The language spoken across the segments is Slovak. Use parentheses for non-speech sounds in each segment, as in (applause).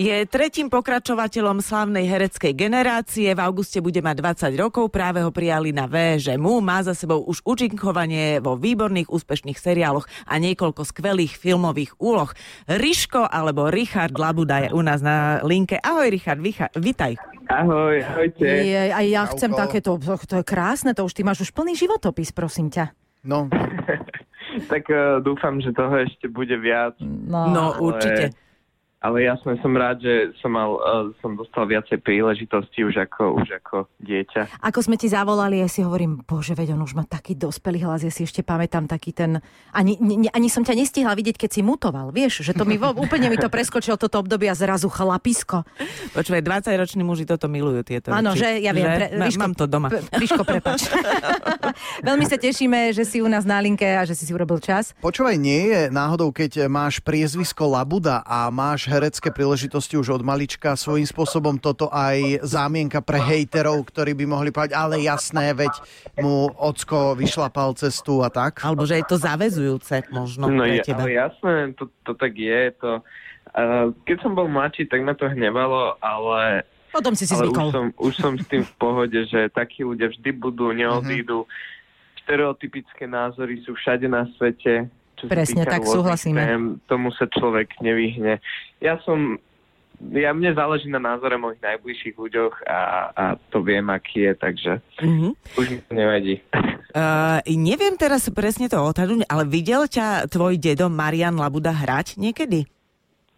Je tretím pokračovateľom slavnej hereckej generácie. V auguste bude mať 20 rokov. Práve ho prijali na VŽMU. Má za sebou už účinkovanie vo výborných úspešných seriáloch a niekoľko skvelých filmových úloh. Riško alebo Richard Labuda je u nás na linke. Ahoj Richard, vitaj. Ahoj, ahojte. Je, aj ja chcem takéto, to je krásne, to už ty máš už plný životopis, prosím ťa. No. (laughs) tak uh, dúfam, že toho ešte bude viac. No, no ale... určite. Ale jasne som rád, že som, mal, uh, som dostal viacej príležitosti už ako, už ako dieťa. Ako sme ti zavolali, ja si hovorím, bože, veď on už má taký dospelý hlas, ja si ešte pamätám taký ten... Ani, ne, ani som ťa nestihla vidieť, keď si mutoval, vieš, že to mi úplne mi to preskočilo toto obdobie a zrazu chlapisko. Počúvaj, 20-roční muži toto milujú, tieto Áno, že ja viem. Pre, Ríško, mám to doma. Ríško, prepač. (laughs) Veľmi sa tešíme, že si u nás na linke a že si si urobil čas. Počúvaj, nie je náhodou, keď máš priezvisko Labuda a máš herecké príležitosti už od malička. Svojím spôsobom toto aj zámienka pre hejterov, ktorí by mohli povedať, ale jasné, veď mu ocko vyšlapal cestu a tak. Alebo že je to zavezujúce možno no, pre teba. Ale jasné, to, to tak je. To, uh, keď som bol mladší, tak ma to hnevalo, ale Potom si si ale zvykol. Už som, už som s tým v pohode, že takí ľudia vždy budú, neodídu. Uh-huh. Stereotypické názory sú všade na svete čo Presne, tak súhlasíme. Tém, tomu sa človek nevyhne. Ja som ja mne záleží na názore mojich najbližších ľuďoch a, a to viem, aký je, takže mm-hmm. už mi to nevadí. (laughs) Uh, neviem teraz presne to odhadnúť, ale videl ťa tvoj dedo Marian Labuda hrať niekedy?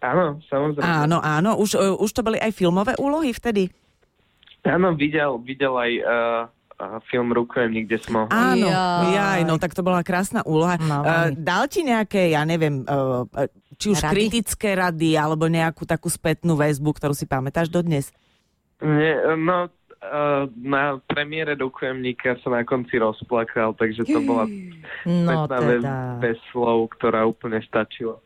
Áno, samozrejme. Áno, áno. Už, už to boli aj filmové úlohy vtedy? Áno, videl, videl aj uh, film Rukojemník, kde som. Áno, jaj, no tak to bola krásna úloha. No, uh, dal ti nejaké, ja neviem, uh, či už Rady? kritické rady, alebo nejakú takú spätnú väzbu, ktorú si pamätáš dodnes? Nie, no, uh, na premiére Rukojemníka sa na konci rozplakal, takže to bola No teda. bez slov, ktorá úplne stačila.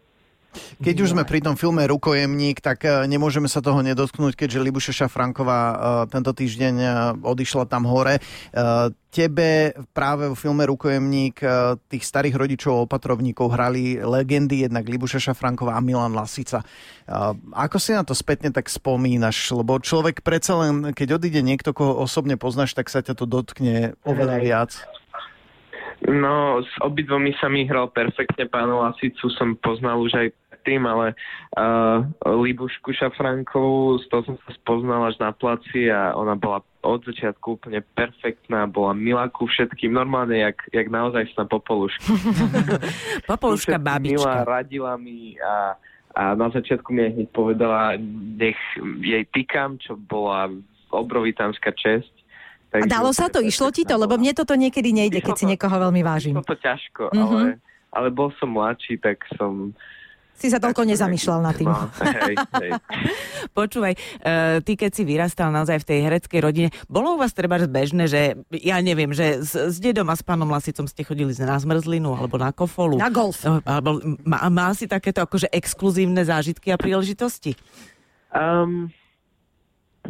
Keď už sme pri tom filme Rukojemník, tak e, nemôžeme sa toho nedotknúť, keďže Libuša Šafranková e, tento týždeň e, odišla tam hore. Tebe práve vo filme Rukojemník tých starých rodičov a opatrovníkov hrali legendy, jednak Libuša Šafranková a Milan Lasica. Ako si na to spätne tak spomínaš? Lebo človek predsa len, keď odíde niekto, koho osobne poznáš, tak sa ťa to dotkne oveľa viac. No, s obidvomi sa mi hral perfektne. Pánu Lasicu som poznal už aj tým, ale uh, Libušku Šafrankovú, s tou som sa spoznal až na placi a ona bola od začiatku úplne perfektná, bola milá ku všetkým, normálne jak, jak naozaj na popoluška. (laughs) Popoluška Milá, babička. radila mi a, a na začiatku mi hneď povedala, nech jej týkam, čo bola obrovitánska česť. A dalo sa to? Išlo ti to? Lebo mne toto niekedy nejde, keď si niekoho veľmi vážim. Išlo to ťažko, Mhm. ale, ale bol som mladší, tak som... Si sa toľko nezamýšľal nad tým. (laughs) No, hej, hej. (laughs) Počúvaj, uh, ty keď si vyrastal naozaj v tej hereckej rodine, bolo u vás treba bežné, že ja neviem, že s, s dedom a s pánom Lasicom ste chodili na zmrzlinu alebo na kofolu? Na golf. Uh, Alebo má, má si takéto akože exkluzívne zážitky a príležitosti? Um,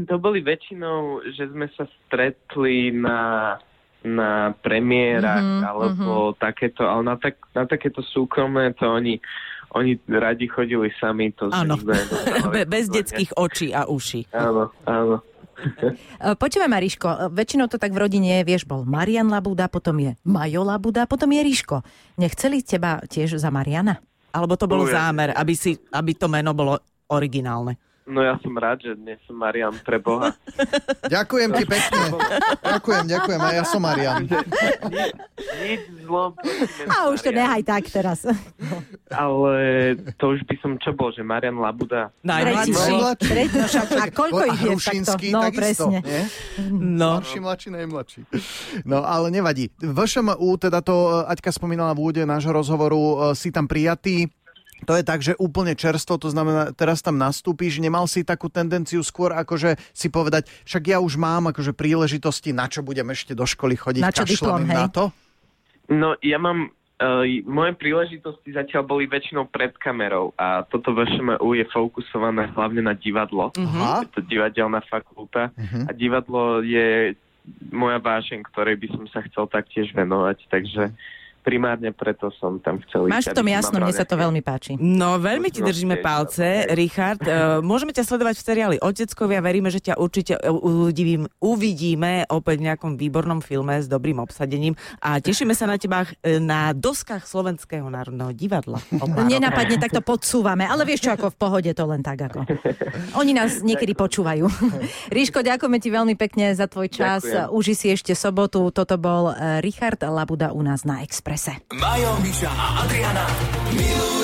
to boli väčšinou, že sme sa stretli na, na premiérach Mhm, alebo takéto, ale na, tak, na takéto súkromné to oni, oni radi chodili sami. To Áno. (laughs) Be, bez detských očí a uší. Áno, áno. E, Počúvaj, Mariško, e, väčšinou to tak v rodine je, vieš, bol Marian Labuda, potom je Majo Labuda, potom je Ríško. Nechceli teba tiež za Mariana? Alebo to bol No, ja- zámer, aby, si, aby to meno bolo originálne. No ja som rád, že dnes som Marian pre Boha. (laughs) Ďakujem ti pekne. Ďakujem, ďakujem. A ja som Marian. (laughs) Nič zlom. A už to nehaj tak teraz. Ale to už by som čo bol, že Marian Labuda. Najmladší. No a koľko ich je takto? No, takisto, presne. nie? No, Starší, mladší, najmladší. No, ale nevadí. VŠMU, teda to e, Aťka spomínala v úvode nášho rozhovoru, e, si tam prijatý. To je tak, že úplne čerstvo, to znamená, teraz tam nastúpiš, nemal si takú tendenciu skôr akože si povedať, však ja už mám akože príležitosti, na čo budem ešte do školy chodiť, Na čo diplom, hej? na to? No ja mám, uh, moje príležitosti zatiaľ boli väčšinou pred kamerou a toto VŠMU je fokusované hlavne na divadlo. Aha. Je to divadelná fakulta Mhm. a divadlo je moja vášeň, ktorej by som sa chcel taktiež venovať, takže, primárne preto som tam chcel Máš v tom jasno, mne sa to veľmi páči. No, veľmi ti držíme palce, Richard. Uh, môžeme ťa sledovať v seriáli Oteckovia, veríme, že ťa určite uvidím, uvidíme opäť v nejakom výbornom filme s dobrým obsadením a tešíme sa na teba na doskách Slovenského národného divadla. Nenapadne, tak to podsúvame, ale vieš čo, ako v pohode to len tak ako. Oni nás niekedy počúvajú. Ríško, ďakujeme ti veľmi pekne za tvoj čas. Ďakujem. Uži si ešte sobotu. Toto bol Richard Labuda u nás na Exprese. Majo, Miša a Adriana milujeme